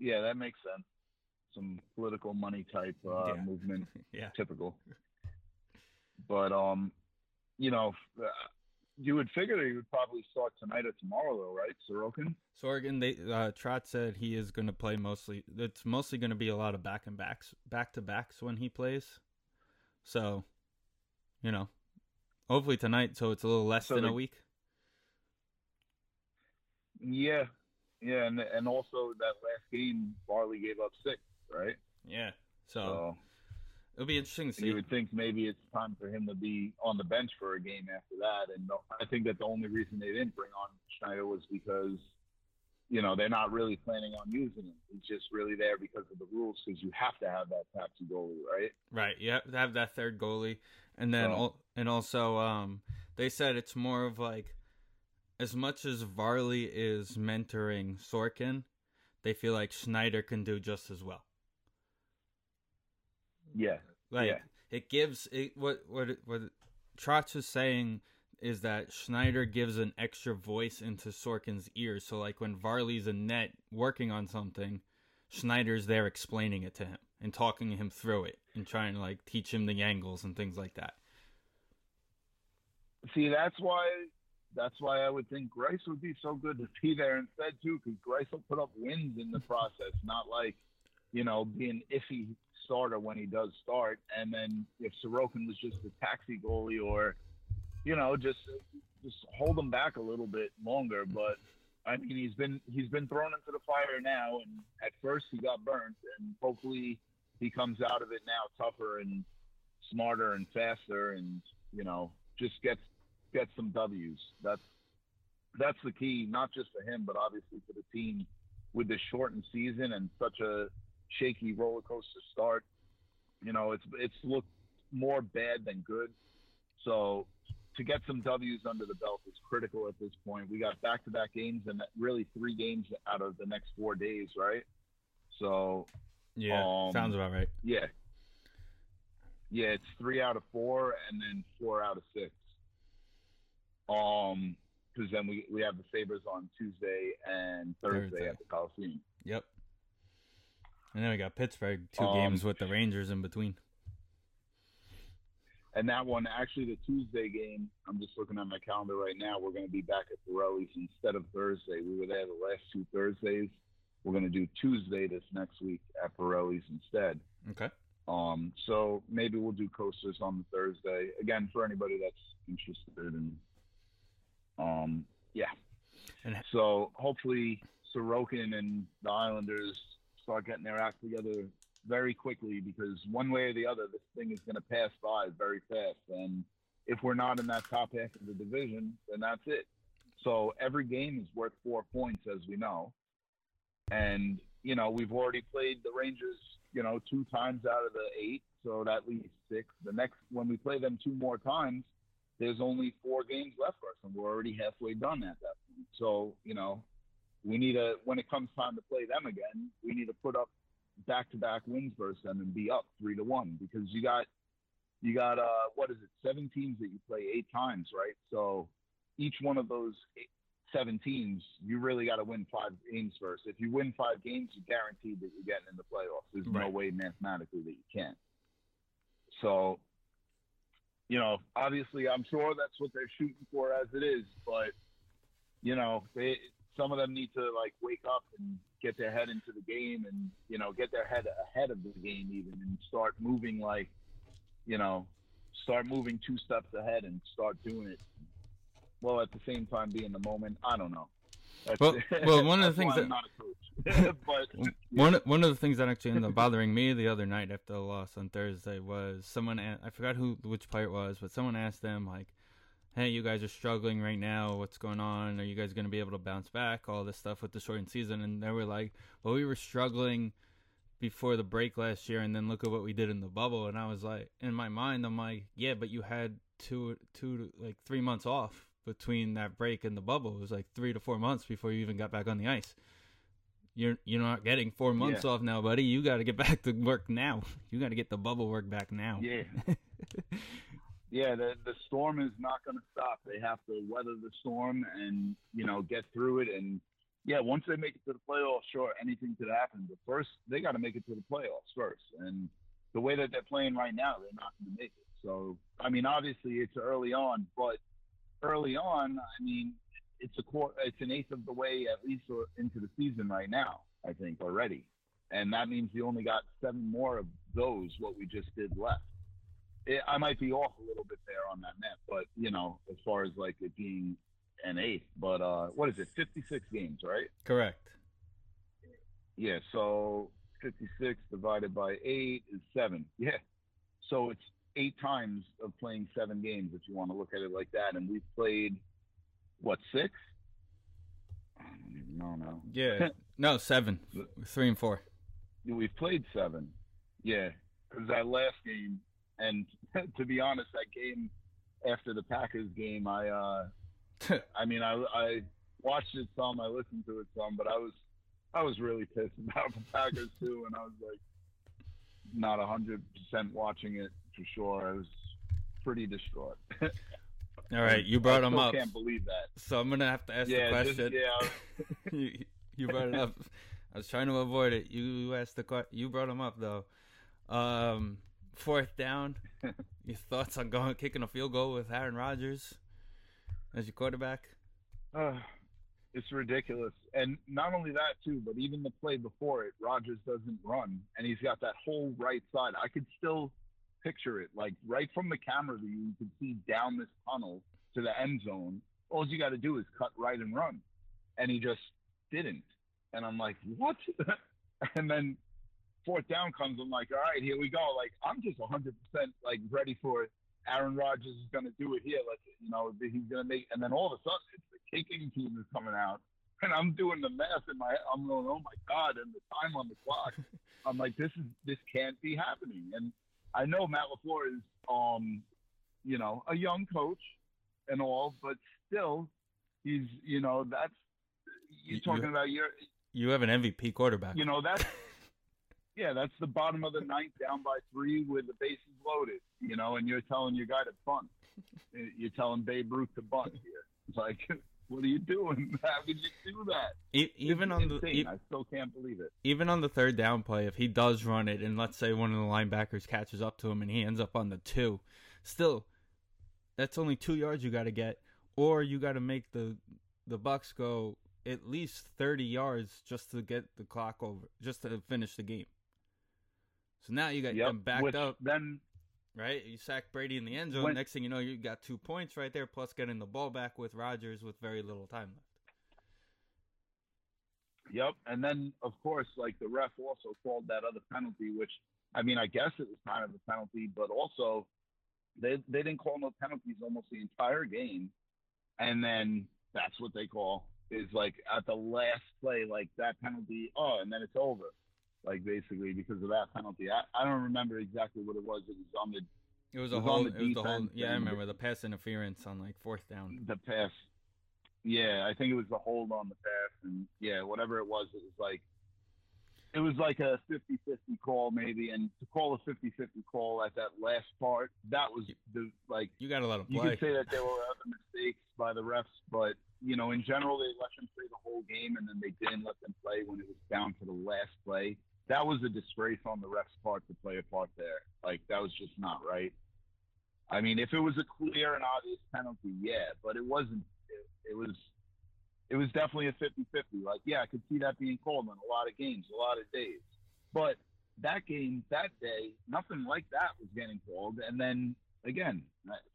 Yeah, that makes sense. Some political money type uh, Yeah. movement, yeah. typical. But um, you know, uh, you would figure that he would probably start tonight or tomorrow, though, right, Sorokin? Sorgan, they uh, Trotz said he is going to play mostly. It's mostly going to be a lot of back and backs, back to backs when he plays. So, you know, hopefully tonight, so it's a little less So than a week. Yeah, yeah, and and also that last game, Varley gave up six, right? Yeah. So So it'll be interesting to see. you would think maybe it's time for him to be on the bench for a game after that. And I think that the only reason they didn't bring on Schneider was because, you know, they're not really planning on using him. He's just really there because of the rules, because you have to have that taxi goalie, right? Right. You have to have that third goalie, and then So- and also um they said it's more of like as much as Varley is mentoring Sorokin, they feel like Schneider can do just as well. Yeah, Like Yeah. it gives it what what what Trotz is saying is that Schneider gives an extra voice into Sorokin's ears. So like when Varley's in net working on something, Schneider's there explaining it to him and talking him through it and trying to like teach him the angles and things like that. See, that's why that's why I would think Greiss would be so good to be there instead too, because Greiss will put up wins in the process, not like you know being iffy starter when he does start, and then if Sorokin was just a taxi goalie or you know just just hold him back a little bit longer, but. I mean, he's been he's been thrown into the fire now, and at first he got burnt, and hopefully he comes out of it now tougher and smarter and faster, and you know just gets get some W's. That's that's the key, not just for him, but obviously for the team with this shortened season and such a shaky roller coaster start. You know, it's it's looked more bad than good. So to get some W's under the belt is critical at this point. We got back to back games and really three games out of the next four days, right? So Yeah, Um, sounds about right. yeah. Yeah, it's three out of four and then four out of six. Um, because then we, we have the Sabres on Tuesday and Thursday, Thursday. at the Coliseum. Yep. And then we got Pittsburgh, two Um, games with the Rangers in between. And that one, actually, the Tuesday game, I'm just looking at my calendar right now. We're going to be back at Borelli's instead of Thursday. We were there the last two Thursdays. We're going to do Tuesday this next week at Borelli's instead. Okay. Um, so maybe we'll do coasters on the Thursday again for anybody that's interested. And um, yeah. And- so hopefully Sorokin and the Islanders start getting their act together very quickly because one way or the other, this thing is going to pass by very fast. And if we're not in that top half of the division, then that's it. So every game is worth four points, as we know. And, you know, we've already played the Rangers, you know, two times out of the eight. So that leaves six. The next, when we play them two more times, there's only four games left for us, and we're already halfway done at that point. So, you know, we need to, when it comes time to play them again, we need to put up back to back wins versus them and be up three to one because you got, you got, uh, what is it, seven teams that you play eight times, right? So each one of those eight, seven teams, you really got to win five games first. If you win five games, you're guaranteed that you're getting in the playoffs. There's no way mathematically that you can't. So, you know, obviously, I'm sure that's what they're shooting for as it is, but you know, they some of them need to like wake up and get their head into the game and you know get their head ahead of the game even and start moving like you know start moving two steps ahead and start doing it. Well at the same time be in the moment i don't know that's, well, well one of the things that not a coach but one one of the things that actually ended up bothering me the other night after the loss on thursday was someone i forgot who which player it was but someone asked them like hey, you guys are struggling right now. What's going on? Are you guys going to be able to bounce back? All this stuff with the shortened season. And they were like, well, we were struggling before the break last year, and then look at what we did in the bubble. And I was like, in my mind, I'm like, yeah, but you had two, two, like three months off between that break and the bubble. It was like three to four months before you even got back on the ice. You're you're not getting four months yeah. off now, buddy. You got to get back to work now. You got to get the bubble work back now. Yeah. yeah, the the storm is not going to stop. They have to weather the storm and you know get through it. And yeah, once they make it to the playoffs, sure, anything could happen. But first, they got to make it to the playoffs first. And the way that they're playing right now, they're not going to make it. So I mean, obviously it's early on, but early on, I mean, it's a quarter, it's an eighth of the way at least into the season right now. I think already, and that means you only got seven more of those what we just did left it, I might be off a little bit there on that net, but you know, as far as like it being an eighth, but uh, what is it? Fifty six games, right? Correct. Yeah. So fifty six divided by eight is seven. Yeah. So it's eight times of playing seven games if you want to look at it like that, and we've played what six? I don't even know now. Yeah. no, seven. Three and four. We've played seven. Yeah, because that last game and to be honest, that game after the Packers game, I uh, I mean, I I watched it some, I listened to it some, but I was I was really pissed about the Packers too, and I was like not a hundred percent watching it for sure. I was pretty distraught. All right, you brought him up. I can't believe that. So I'm gonna have to ask yeah, the question. Just, yeah, you, you brought it up. I was trying to avoid it. You asked the question. You brought him up though. Um, fourth down. your thoughts on going kicking a field goal with Aaron Rodgers as your quarterback? Uh, it's ridiculous. And not only that too, but even the play before it, Rodgers doesn't run and he's got that whole right side. I could still picture it like right from the camera view, you can see down this tunnel to the end zone. All you got to do is cut right and run. And he just didn't. And I'm like, what? and then fourth down comes, I'm like, all right, here we go. Like I'm just 100 percent like ready for it. Aaron Rodgers is going to do it here. Like you know, he's going to make. And then all of a sudden, it's the kicking team is coming out, and I'm doing the math in my. head. I'm going, oh my god, and the time on the clock. I'm like, this is this can't be happening. And I know Matt LaFleur is, um, you know, a young coach and all, but still, he's, you know, that's you're talking you, about your. You have an MVP quarterback. You know that's yeah, that's the bottom of the ninth, down by three with the bases loaded. You know, and you're telling your guy to bunt. You're telling Babe Ruth to bunt here. It's like, what are you doing? How could you do that? even on insane. the, e- I still can't believe it. Even on the third down play, if he does run it, and let's say one of the linebackers catches up to him, and he ends up on the two, still, that's only two yards you got to get, or you got to make the the Bucs go at least 30 yards just to get the clock over, just to finish the game. So now you got yep, them backed up. Then right, you sack Brady in the end zone. When, Next thing you know, you got two points right there, plus getting the ball back with Rodgers with very little time left. Yep, and then of course, like the ref also called that other penalty, which I mean, I guess it was kind of a penalty, but also they they didn't call no penalties almost the entire game, and then that's what they call is like at the last play, like that penalty. Oh, and then it's over like basically because of that penalty. I, I don't remember exactly what it was. It was on the. It was a whole. It was the whole. Yeah, I remember the pass interference on like fourth down. The pass. Yeah, I think it was the hold on the pass, and yeah, whatever it was, it was like. It was like a 50-50 call maybe, and to call a 50-50 call at that last part, that was the like. You got to let them play. You could say that there were other mistakes by the refs, but you know, in general, they let them play the whole game, and then they didn't let them play when it was down to the last play that was a disgrace on the ref's part to play a part there. Like that was just not right. I mean, if it was a clear and obvious penalty, yeah, but it wasn't. It, it was. It was definitely a 50-50. Like, yeah, I could see that being called in a lot of games, a lot of days. But that game, that day, nothing like that was getting called. And then again,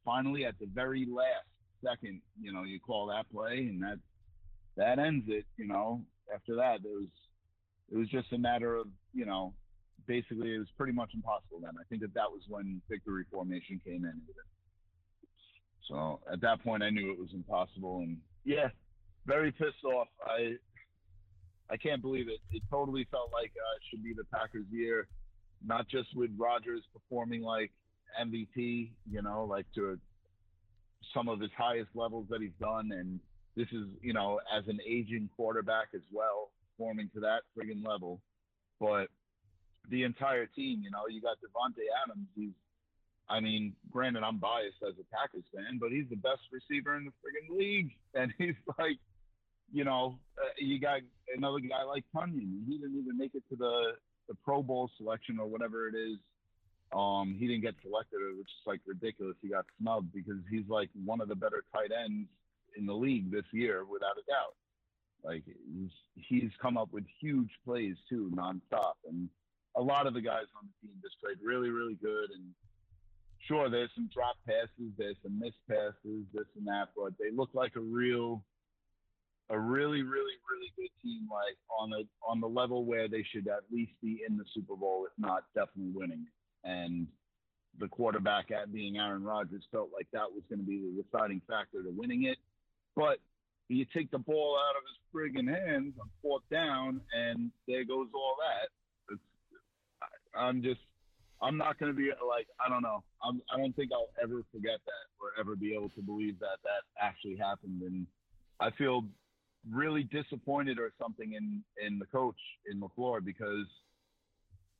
finally at the very last second, you know, you call that play, and that that ends it. You know, after that, it was it was just a matter of you know, basically it was pretty much impossible. Then I think that that was when victory formation came in. So at that point, I knew it was impossible, and yeah, very pissed off. I I can't believe it. It totally felt like uh, it should be the Packers' year, not just with Rodgers performing like MVP, you know, like to some of his highest levels that he's done, and this is, you know, as an aging quarterback as well, performing to that friggin' level. But the entire team, you know, you got Davante Adams. He's, I mean, granted, I'm biased as a Packers fan, but he's the best receiver in the friggin' league, and he's like you know, uh, you got another guy like Tonyan. He didn't even make it to the the Pro Bowl selection or whatever it is. Um, he didn't get selected, which is like ridiculous. He got snubbed because he's like one of the better tight ends in the league this year, without a doubt. Like he's come up with huge plays too, nonstop, and a lot of the guys on the team just played really, really good. And sure, there's some drop passes, there's some missed passes, this and that, but they look like a real a really, really, really good team, like on the on the level where they should at least be in the Super Bowl, if not definitely winning. And the quarterback at being Aaron Rodgers felt like that was going to be the deciding factor to winning it. But you take the ball out of his friggin' hands on fourth down, and there goes all that. It's, I'm just, I'm not going to be like, I don't know. I'm, I don't think I'll ever forget that or ever be able to believe that that actually happened. And I feel really disappointed or something in in the coach in LaFleur because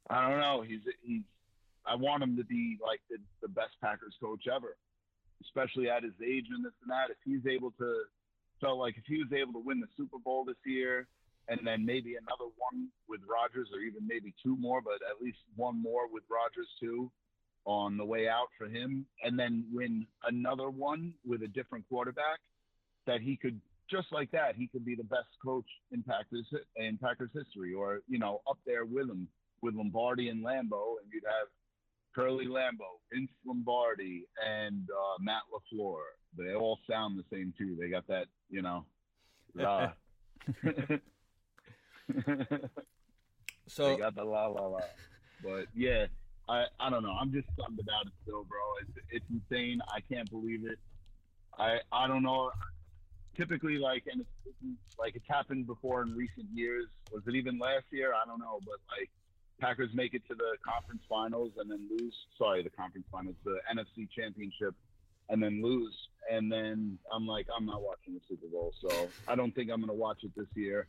I don't know. He's he's I want him to be like the, the best Packers coach ever, especially at his age and this and that. If he's able to, so like if he was able to win the Super Bowl this year, and then maybe another one with Rodgers, or even maybe two more, but at least one more with Rodgers too, on the way out for him, and then win another one with a different quarterback, that he could just like that, he could be the best coach in Packers in Packers history, or you know, up there with him with Lombardi and Lambeau, and you'd have Curly Lambeau, Vince Lombardi, and uh, Matt LaFleur. They all sound the same too. They got that, you know. Uh, so they got the la la la. But yeah, I I don't know. I'm just stunned about it still, bro. It's it's insane. I can't believe it. I I don't know typically like and it's, like it's happened before in recent years. Was it even last year? I don't know, but like Packers make it to the conference finals and then lose. Sorry, the conference finals, the NFC Championship, and then lose. And then I'm like, I'm not watching the Super Bowl, so I don't think I'm going to watch it this year.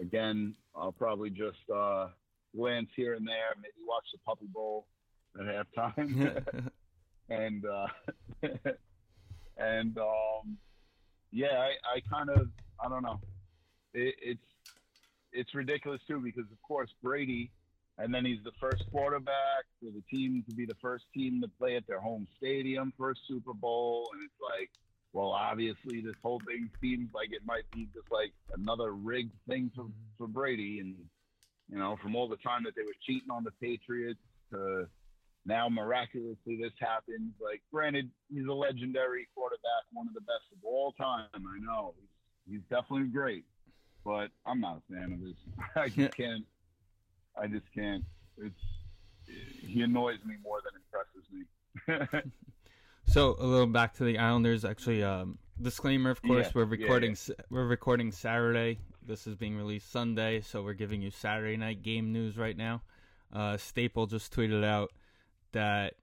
Again, I'll probably just uh, glance here and there, maybe watch the Puppy Bowl at halftime, and uh, and um, yeah, I, I kind of I don't know. It, it's it's ridiculous too because of course Brady, and then he's the first quarterback for the team to be the first team to play at their home stadium for a Super Bowl, and it's like, well, obviously this whole thing seems like it might be just like another rigged thing for for Brady, and you know, from all the time that they were cheating on the Patriots to now miraculously this happens. Like, granted, he's a legendary quarterback, one of the best of all time. I know he's he's definitely great, but I'm not a fan of this. I just can't. I just can't. It's he annoys me more than impresses me. so a little back to the Islanders. Actually, um, disclaimer, of course, Yeah, we're recording. yeah, We're recording Saturday. This is being released Sunday, so we're giving you Saturday night game news right now. Uh, Staple just tweeted out that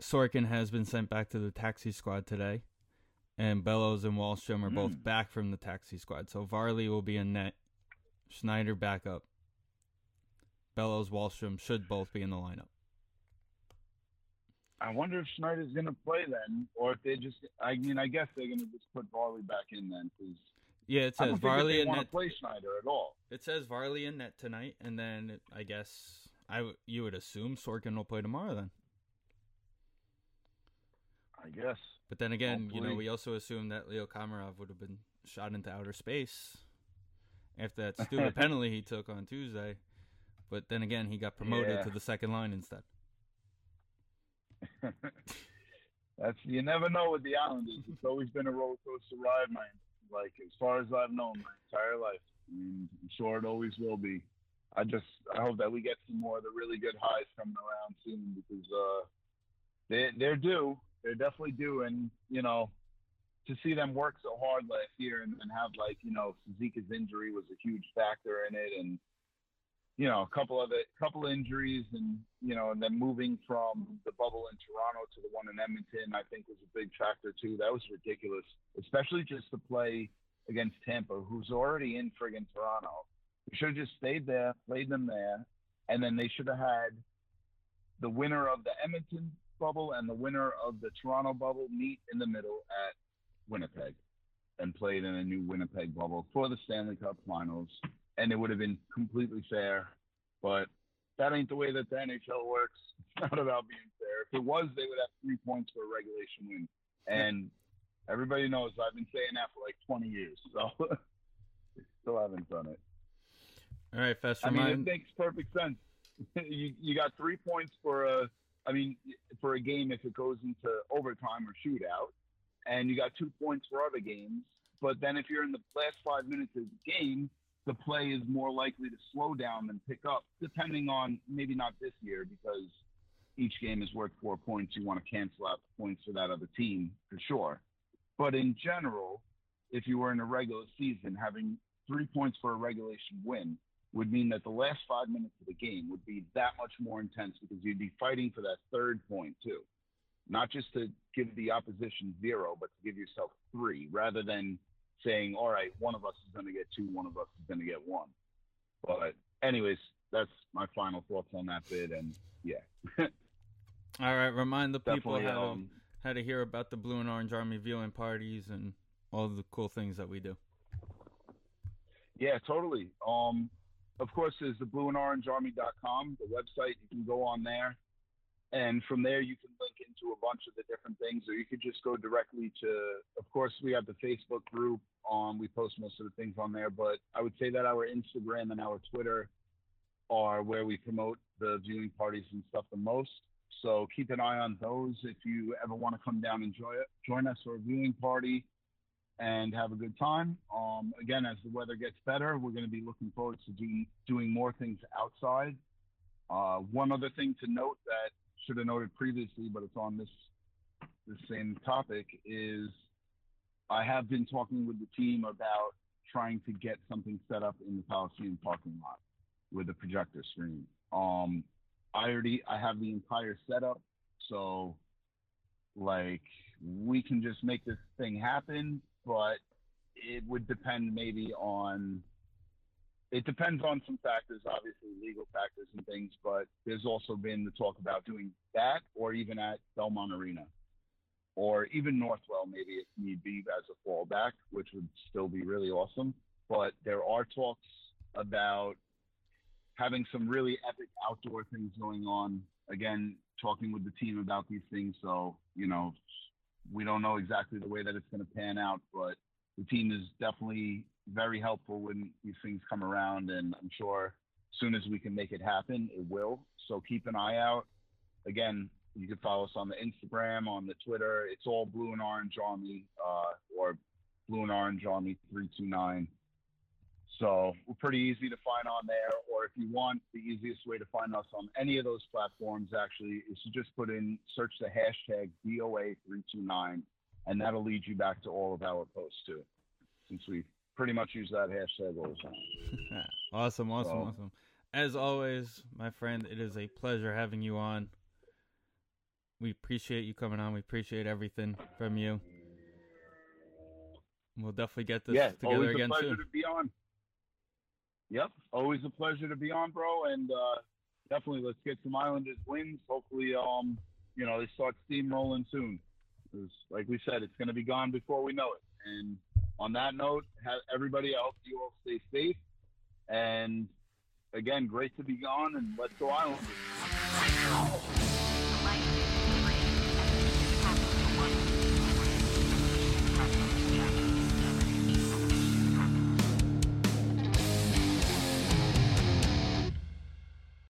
Sorokin has been sent back to the taxi squad today, and Bellows and Wahlstrom are both Mm. back from the taxi squad. So Varley will be in net. Schneider back up. Bellows, Wahlstrom should both be in the lineup. I wonder if Schneider's going to play then, or if they just. I mean, I guess they're going to just put Varley back in then, because Yeah, it says don't Varley want net. to play Schneider at all. It says Varley in net tonight, and then I guess I w- you would assume Sorokin will play tomorrow. Then I guess. But then again, you know, we also assume that Leo Komarov would have been shot into outer space after that stupid penalty he took on Tuesday. But then again, he got promoted Yeah. to the second line instead. That's you never know with the Islanders. It's always been a roller coaster ride, man. Like as far as I've known my entire life. I mean, I'm sure it always will be. I just I hope that we get some more of the really good highs coming around soon because uh, they they're due. They're definitely due, and you know, to see them work so hard last year and, and have like you know Suzuki's injury was a huge factor in it, and you know a couple of it, couple injuries, and you know, and then moving from the bubble in Toronto to the one in Edmonton, I think was a big factor too. That was ridiculous, especially just to play against Tampa, who's already in friggin' Toronto. We should have just stayed there, played them there, and then they should have had the winner of the Edmonton bubble and the winner of the Toronto bubble meet in the middle at Winnipeg and played in a new Winnipeg bubble for the Stanley Cup Finals, and it would have been completely fair. But that ain't the way that the NHL works. It's not about being fair. If it was, they would have three points for a regulation win, and everybody knows I've been saying that for like 20 years, so still haven't done it. All right, Fess, I mean, it makes perfect sense. you you got three points for a, I mean, for a game if it goes into overtime or shootout, and you got two points for other games. But then if you're in the last five minutes of the game, the play is more likely to slow down than pick up, depending on maybe not this year because each game is worth four points. You want to cancel out the points for that other team for sure. But in general, if you were in a regular season, having three points for a regulation win would mean that the last five minutes of the game would be that much more intense because you'd be fighting for that third point too. Not just to give the opposition zero, but to give yourself three, rather than saying, all right, one of us is going to get two, one of us is going to get one. But, anyways, that's my final thoughts on that bid. And yeah, All right, remind the people how to, Um, how to hear about the Blue and Orange Army viewing parties and all the cool things that we do. Yeah, totally. Um, of course, there's the blue and orange army.com, the website. You can go on there. And from there, you can link into a bunch of the different things, or you could just go directly to, of course, we have the Facebook group. Um, we post most of the things on there, but I would say that our Instagram and our Twitter are where we promote the viewing parties and stuff the most. So keep an eye on those if you ever want to come down and join, join us for a viewing party and have a good time. Um, again, as the weather gets better, we're going to be looking forward to doing doing more things outside. Uh, one other thing to note that should have noted previously, but it's on this the same topic is I have been talking with the team about trying to get something set up in the Coliseum parking lot with a projector screen. Um, I already I have the entire setup, so like we can just make this thing happen, but it would depend maybe on it depends on some factors, obviously legal factors and things, but there's also been the talk about doing that or even at Belmont Arena or even Northwell, maybe if need be as a fallback, which would still be really awesome. But there are talks about having some really epic outdoor things going on. Again, talking with the team about these things. So, you know, we don't know exactly the way that it's going to pan out, but the team is definitely very helpful when these things come around. And I'm sure as soon as we can make it happen, it will. So keep an eye out. Again, you can follow us on the Instagram, on the Twitter. It's all Blue and Orange Army uh, or Blue and Orange Army 329. So we're pretty easy to find on there. Or if you want, the easiest way to find us on any of those platforms actually is to just put in, search the hashtag BOA329, and that'll lead you back to all of our posts too, since we pretty much use that hashtag all the time. awesome, awesome, So- awesome. As always, my friend, it is a pleasure having you on. We appreciate you coming on. We appreciate everything from you. We'll definitely get this yeah, together always again a pleasure soon. to be on. Yep, always a pleasure to be on, bro. And uh, definitely, let's get some Islanders wins. Hopefully, um, you know, they start steamrolling soon. 'Cause like we said, it's going to be gone before we know it. And on that note, have everybody else, you all stay safe. And again, great to be gone. And let's go Islanders.